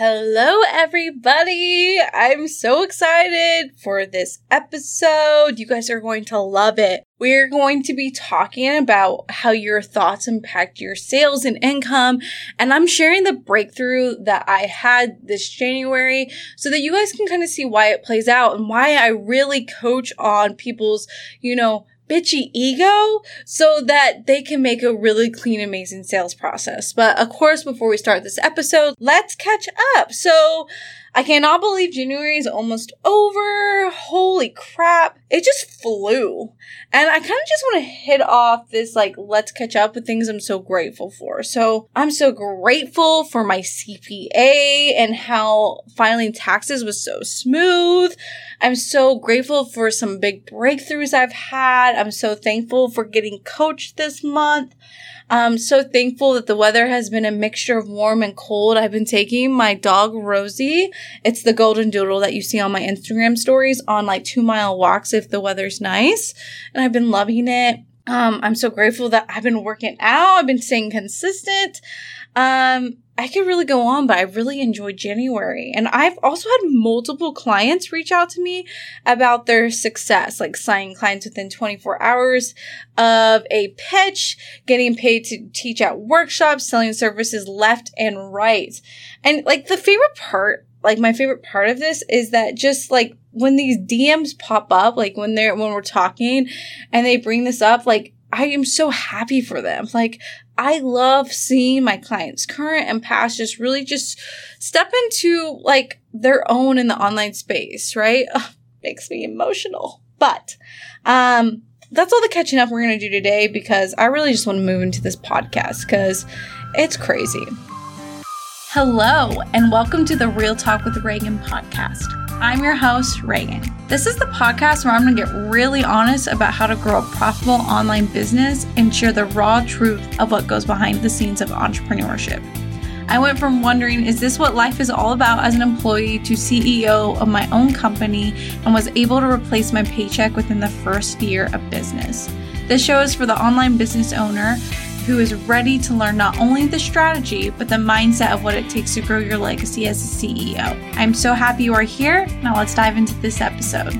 Hello, everybody. I'm so excited for this episode. You guys are going to love it. We're going to be talking about how your thoughts impact your sales and income. And I'm sharing the breakthrough that I had this January so that you guys can kind of see why it plays out and why I really coach on people's, you know, bitchy ego so that they can make a really clean, amazing sales process. But of course, before we start this episode, let's catch up. So I cannot believe January is almost over. Holy crap. It just flew. And I kind of just want to hit off this like, let's catch up with things I'm so grateful for. So I'm so grateful for my CPA and how filing taxes was so smooth. I'm so grateful for some big breakthroughs I've had. I'm so thankful for getting coached this month. I'm so thankful that the weather has been a mixture of warm and cold. I've been taking my dog Rosie. It's the golden doodle that you see on my Instagram stories on like two mile walks if the weather's nice. And I've been loving it. Um, I'm so grateful that I've been working out. I've been staying consistent. Um, I could really go on, but I really enjoyed January. And I've also had multiple clients reach out to me about their success, like signing clients within 24 hours of a pitch, getting paid to teach at workshops, selling services left and right. And like the favorite part, like my favorite part of this is that just like when these DMs pop up, like when they're, when we're talking and they bring this up, like I am so happy for them. Like, I love seeing my clients, current and past, just really just step into like their own in the online space, right? Ugh, makes me emotional. But, um, that's all the catching up we're going to do today because I really just want to move into this podcast because it's crazy. Hello, and welcome to the Real Talk with Reagan podcast. I'm your host, Reagan. This is the podcast where I'm going to get really honest about how to grow a profitable online business and share the raw truth of what goes behind the scenes of entrepreneurship. I went from wondering, is this what life is all about as an employee to CEO of my own company and was able to replace my paycheck within the first year of business. This show is for the online business owner who is ready to learn not only the strategy, but the mindset of what it takes to grow your legacy as a CEO. I'm so happy you are here. Now let's dive into this episode.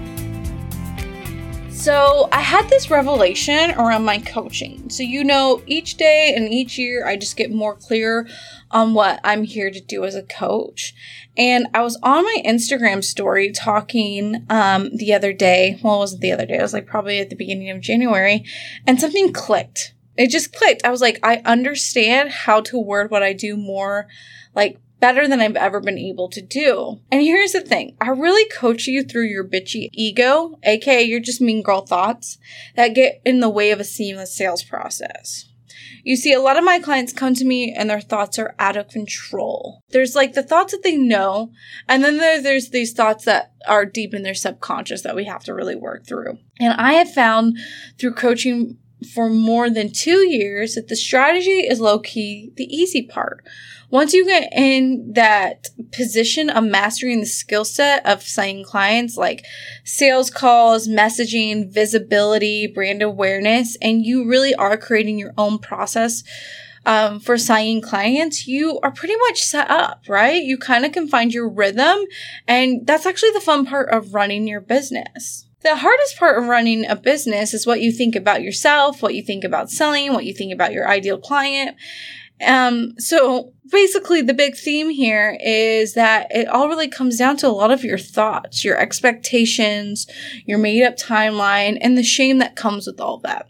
So, I had this revelation around my coaching. So, you know, each day and each year, I just get more clear on what I'm here to do as a coach. And I was on my Instagram story talking um, the other day. Well, it wasn't the other day, it was like probably at the beginning of January, and something clicked it just clicked. I was like, I understand how to word what I do more like better than I've ever been able to do. And here's the thing. I really coach you through your bitchy ego, aka you're just mean girl thoughts that get in the way of a seamless sales process. You see, a lot of my clients come to me and their thoughts are out of control. There's like the thoughts that they know, and then there, there's these thoughts that are deep in their subconscious that we have to really work through. And I have found through coaching for more than two years that the strategy is low key the easy part. Once you get in that position of mastering the skill set of signing clients like sales calls, messaging, visibility, brand awareness, and you really are creating your own process um, for signing clients, you are pretty much set up, right? You kind of can find your rhythm. And that's actually the fun part of running your business. The hardest part of running a business is what you think about yourself, what you think about selling, what you think about your ideal client. Um, so basically the big theme here is that it all really comes down to a lot of your thoughts, your expectations, your made up timeline, and the shame that comes with all that.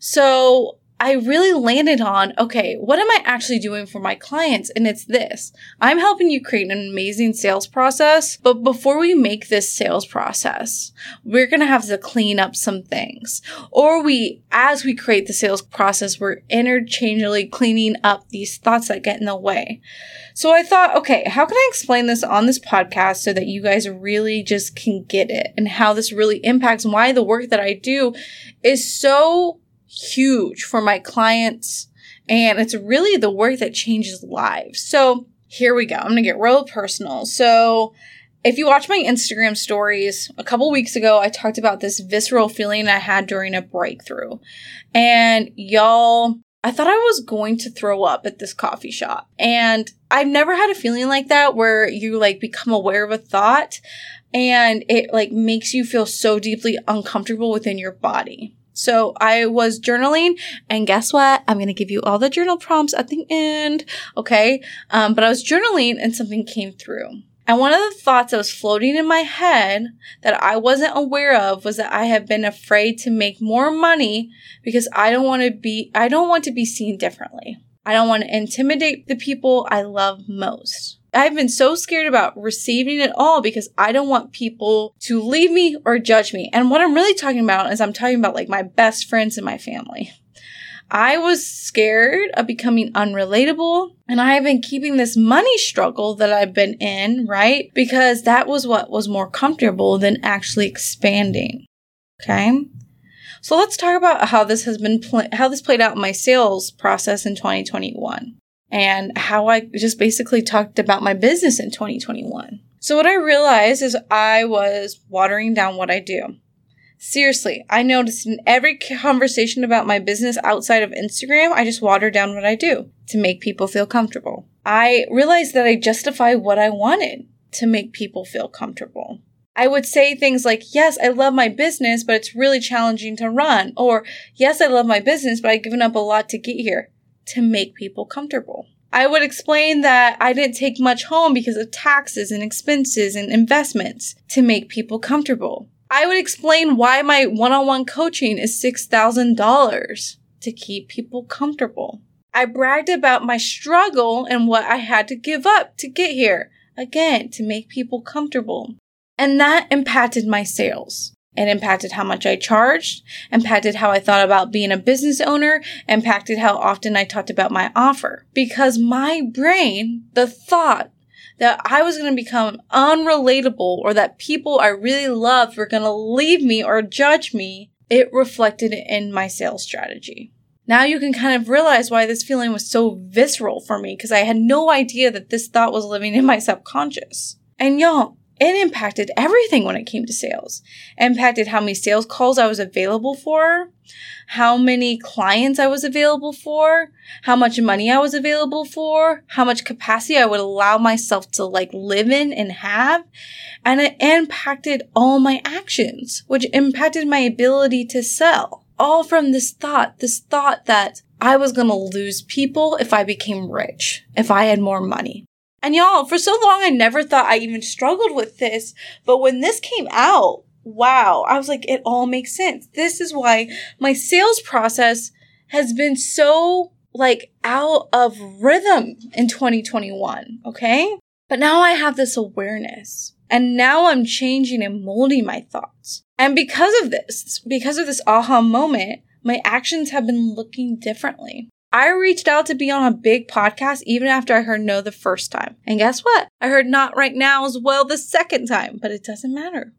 So I really landed on, okay, what am I actually doing for my clients? And it's this. I'm helping you create an amazing sales process, but before we make this sales process, we're going to have to clean up some things. Or we, as we create the sales process, we're interchangeably cleaning up these thoughts that get in the way. So I thought, okay, how can I explain this on this podcast so that you guys really just can get it and how this really impacts why the work that I do is so huge for my clients. And it's really the work that changes lives. So here we go. I'm going to get real personal. So if you watch my Instagram stories, a couple weeks ago, I talked about this visceral feeling I had during a breakthrough. And y'all I thought I was going to throw up at this coffee shop. And I've never had a feeling like that where you like become aware of a thought and it like makes you feel so deeply uncomfortable within your body. So I was journaling and guess what? I'm going to give you all the journal prompts at the end. Okay. Um, but I was journaling and something came through. And one of the thoughts that was floating in my head that I wasn't aware of was that I have been afraid to make more money because I don't want to be, I don't want to be seen differently. I don't want to intimidate the people I love most. I've been so scared about receiving it all because I don't want people to leave me or judge me. And what I'm really talking about is I'm talking about like my best friends and my family. I was scared of becoming unrelatable and I have been keeping this money struggle that I've been in, right? Because that was what was more comfortable than actually expanding. Okay. So let's talk about how this has been, pl- how this played out in my sales process in 2021 and how I just basically talked about my business in 2021. So what I realized is I was watering down what I do. Seriously, I noticed in every conversation about my business outside of Instagram, I just water down what I do to make people feel comfortable. I realized that I justify what I wanted to make people feel comfortable. I would say things like, yes, I love my business, but it's really challenging to run. Or, yes, I love my business, but I've given up a lot to get here to make people comfortable. I would explain that I didn't take much home because of taxes and expenses and investments to make people comfortable. I would explain why my one-on-one coaching is $6,000 to keep people comfortable. I bragged about my struggle and what I had to give up to get here. Again, to make people comfortable. And that impacted my sales. It impacted how much I charged, impacted how I thought about being a business owner, impacted how often I talked about my offer. Because my brain, the thought that I was going to become unrelatable or that people I really loved were going to leave me or judge me, it reflected in my sales strategy. Now you can kind of realize why this feeling was so visceral for me because I had no idea that this thought was living in my subconscious. And y'all, it impacted everything when it came to sales. It impacted how many sales calls I was available for, how many clients I was available for, how much money I was available for, how much capacity I would allow myself to like live in and have. And it impacted all my actions, which impacted my ability to sell. All from this thought, this thought that I was going to lose people if I became rich, if I had more money. And y'all, for so long, I never thought I even struggled with this. But when this came out, wow, I was like, it all makes sense. This is why my sales process has been so like out of rhythm in 2021. Okay. But now I have this awareness and now I'm changing and molding my thoughts. And because of this, because of this aha moment, my actions have been looking differently. I reached out to be on a big podcast even after I heard no the first time. And guess what? I heard not right now as well the second time, but it doesn't matter.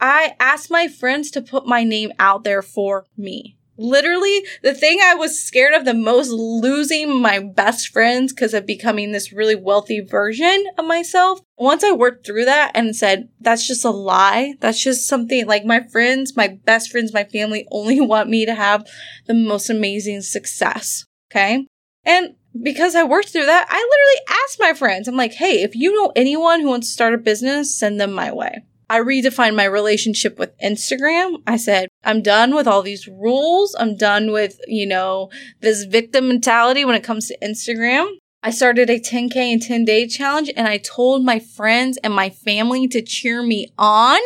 I asked my friends to put my name out there for me. Literally, the thing I was scared of the most losing my best friends because of becoming this really wealthy version of myself. Once I worked through that and said, that's just a lie. That's just something like my friends, my best friends, my family only want me to have the most amazing success. Okay. And because I worked through that, I literally asked my friends, I'm like, hey, if you know anyone who wants to start a business, send them my way. I redefined my relationship with Instagram. I said, I'm done with all these rules. I'm done with, you know, this victim mentality when it comes to Instagram. I started a 10K and 10 day challenge and I told my friends and my family to cheer me on,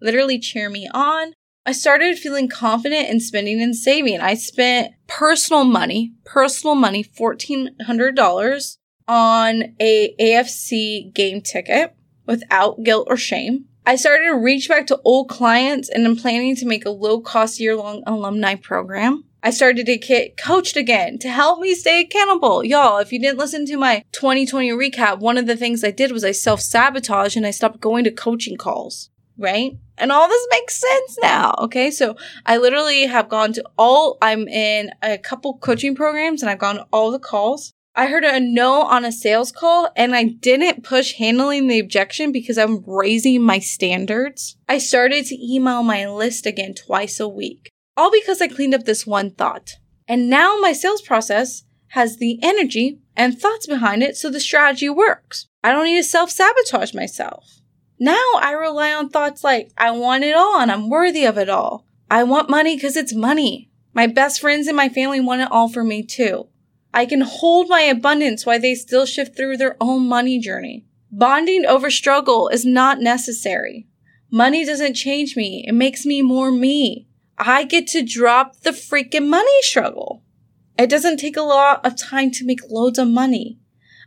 literally cheer me on. I started feeling confident in spending and saving. I spent personal money, personal money, $1,400 on a AFC game ticket without guilt or shame. I started to reach back to old clients and I'm planning to make a low cost year long alumni program. I started to get coached again to help me stay accountable. Y'all, if you didn't listen to my 2020 recap, one of the things I did was I self sabotaged and I stopped going to coaching calls right? And all this makes sense now. Okay. So I literally have gone to all, I'm in a couple coaching programs and I've gone to all the calls. I heard a no on a sales call and I didn't push handling the objection because I'm raising my standards. I started to email my list again twice a week. All because I cleaned up this one thought. And now my sales process has the energy and thoughts behind it so the strategy works. I don't need to self sabotage myself. Now I rely on thoughts like, I want it all and I'm worthy of it all. I want money because it's money. My best friends and my family want it all for me too. I can hold my abundance while they still shift through their own money journey. Bonding over struggle is not necessary. Money doesn't change me. It makes me more me. I get to drop the freaking money struggle. It doesn't take a lot of time to make loads of money.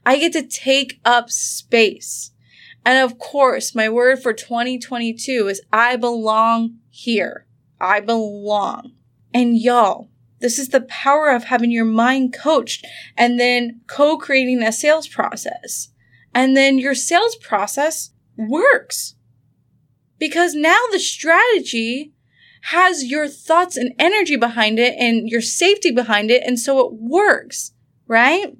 I get to take up space. And of course, my word for 2022 is I belong here. I belong. And y'all, this is the power of having your mind coached and then co-creating a sales process. And then your sales process works. Because now the strategy has your thoughts and energy behind it and your safety behind it. And so it works, right?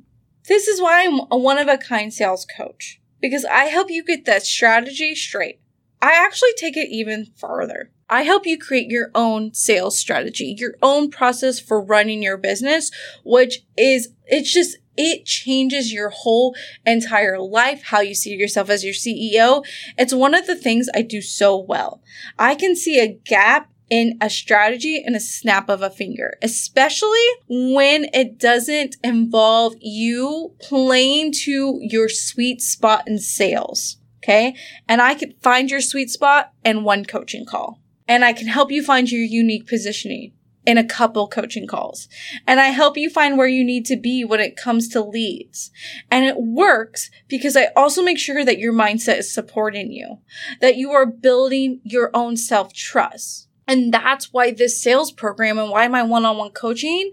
This is why I'm a one of a kind sales coach because I help you get that strategy straight. I actually take it even further. I help you create your own sales strategy, your own process for running your business, which is, it's just, it changes your whole entire life, how you see yourself as your CEO. It's one of the things I do so well. I can see a gap in a strategy in a snap of a finger, especially when it doesn't involve you playing to your sweet spot in sales. Okay. And I could find your sweet spot in one coaching call and I can help you find your unique positioning in a couple coaching calls. And I help you find where you need to be when it comes to leads. And it works because I also make sure that your mindset is supporting you, that you are building your own self trust. And that's why this sales program and why my one-on-one coaching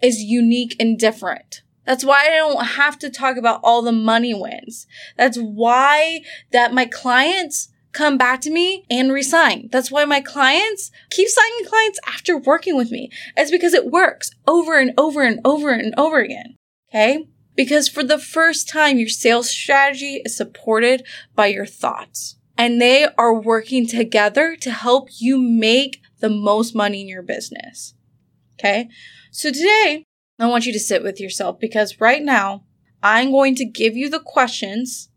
is unique and different. That's why I don't have to talk about all the money wins. That's why that my clients come back to me and resign. That's why my clients keep signing clients after working with me. It's because it works over and over and over and over again. Okay. Because for the first time, your sales strategy is supported by your thoughts and they are working together to help you make the most money in your business. Okay. So today I want you to sit with yourself because right now I'm going to give you the questions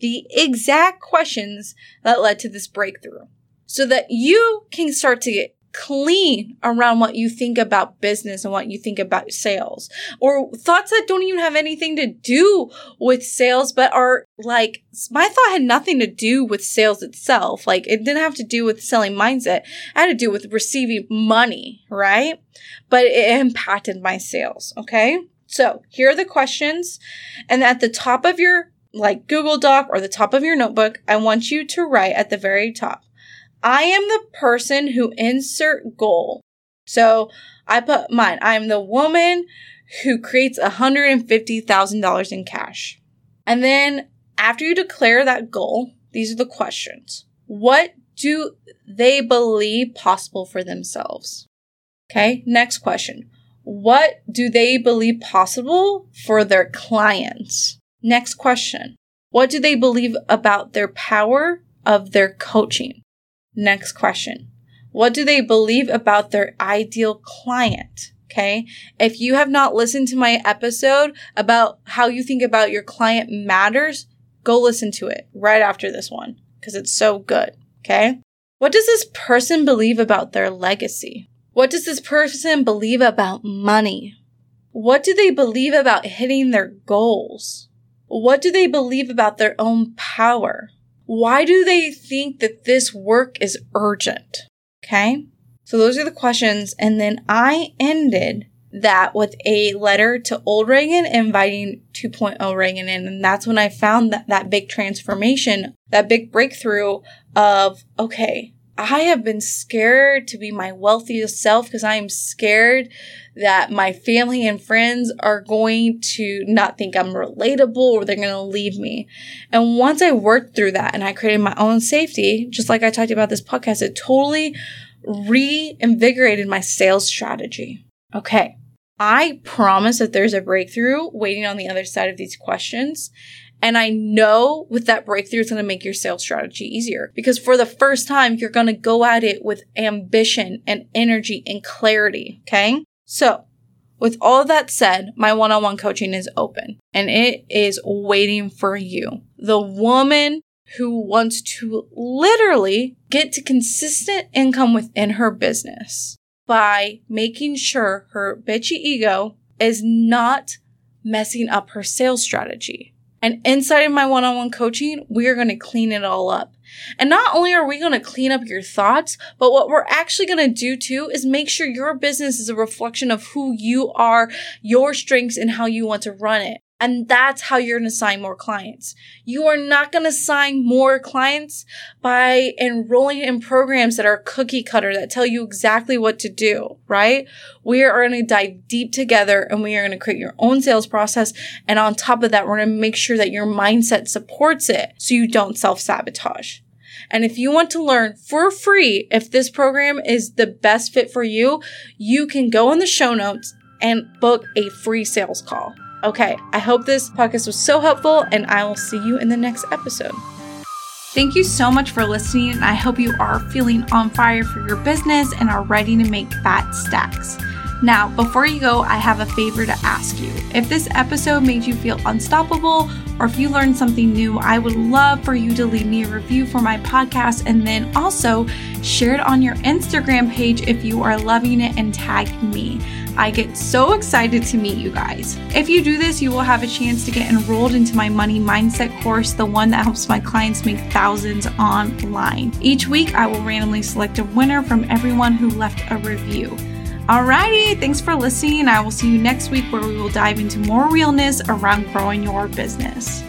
the exact questions that led to this breakthrough so that you can start to get clean around what you think about business and what you think about sales or thoughts that don't even have anything to do with sales, but are like, my thought had nothing to do with sales itself. Like it didn't have to do with selling mindset. It had to do with receiving money, right? But it impacted my sales. Okay. So here are the questions. And at the top of your like Google Doc or the top of your notebook, I want you to write at the very top, I am the person who insert goal. So I put mine. I'm the woman who creates $150,000 in cash. And then after you declare that goal, these are the questions. What do they believe possible for themselves? Okay. Next question. What do they believe possible for their clients? Next question. What do they believe about their power of their coaching? Next question. What do they believe about their ideal client? Okay. If you have not listened to my episode about how you think about your client matters, go listen to it right after this one because it's so good. Okay. What does this person believe about their legacy? What does this person believe about money? What do they believe about hitting their goals? What do they believe about their own power? Why do they think that this work is urgent? Okay. So those are the questions. And then I ended that with a letter to old Reagan inviting 2.0 Reagan in. And that's when I found that, that big transformation, that big breakthrough of, okay, I have been scared to be my wealthiest self because I am scared that my family and friends are going to not think I'm relatable or they're going to leave me. And once I worked through that and I created my own safety, just like I talked about this podcast, it totally reinvigorated my sales strategy. Okay. I promise that there's a breakthrough waiting on the other side of these questions. And I know with that breakthrough, it's going to make your sales strategy easier because for the first time, you're going to go at it with ambition and energy and clarity. Okay. So With all that said, my one on one coaching is open and it is waiting for you. The woman who wants to literally get to consistent income within her business by making sure her bitchy ego is not messing up her sales strategy. And inside of my one on one coaching, we are going to clean it all up. And not only are we going to clean up your thoughts, but what we're actually going to do too is make sure your business is a reflection of who you are, your strengths, and how you want to run it. And that's how you're going to sign more clients. You are not going to sign more clients by enrolling in programs that are cookie cutter that tell you exactly what to do, right? We are going to dive deep together and we are going to create your own sales process. And on top of that, we're going to make sure that your mindset supports it so you don't self sabotage. And if you want to learn for free if this program is the best fit for you, you can go in the show notes and book a free sales call. Okay, I hope this podcast was so helpful, and I will see you in the next episode. Thank you so much for listening, and I hope you are feeling on fire for your business and are ready to make fat stacks. Now, before you go, I have a favor to ask you. If this episode made you feel unstoppable, or if you learned something new, I would love for you to leave me a review for my podcast and then also share it on your Instagram page if you are loving it and tag me. I get so excited to meet you guys. If you do this, you will have a chance to get enrolled into my money mindset course, the one that helps my clients make thousands online. Each week, I will randomly select a winner from everyone who left a review. Alrighty, thanks for listening. I will see you next week where we will dive into more realness around growing your business.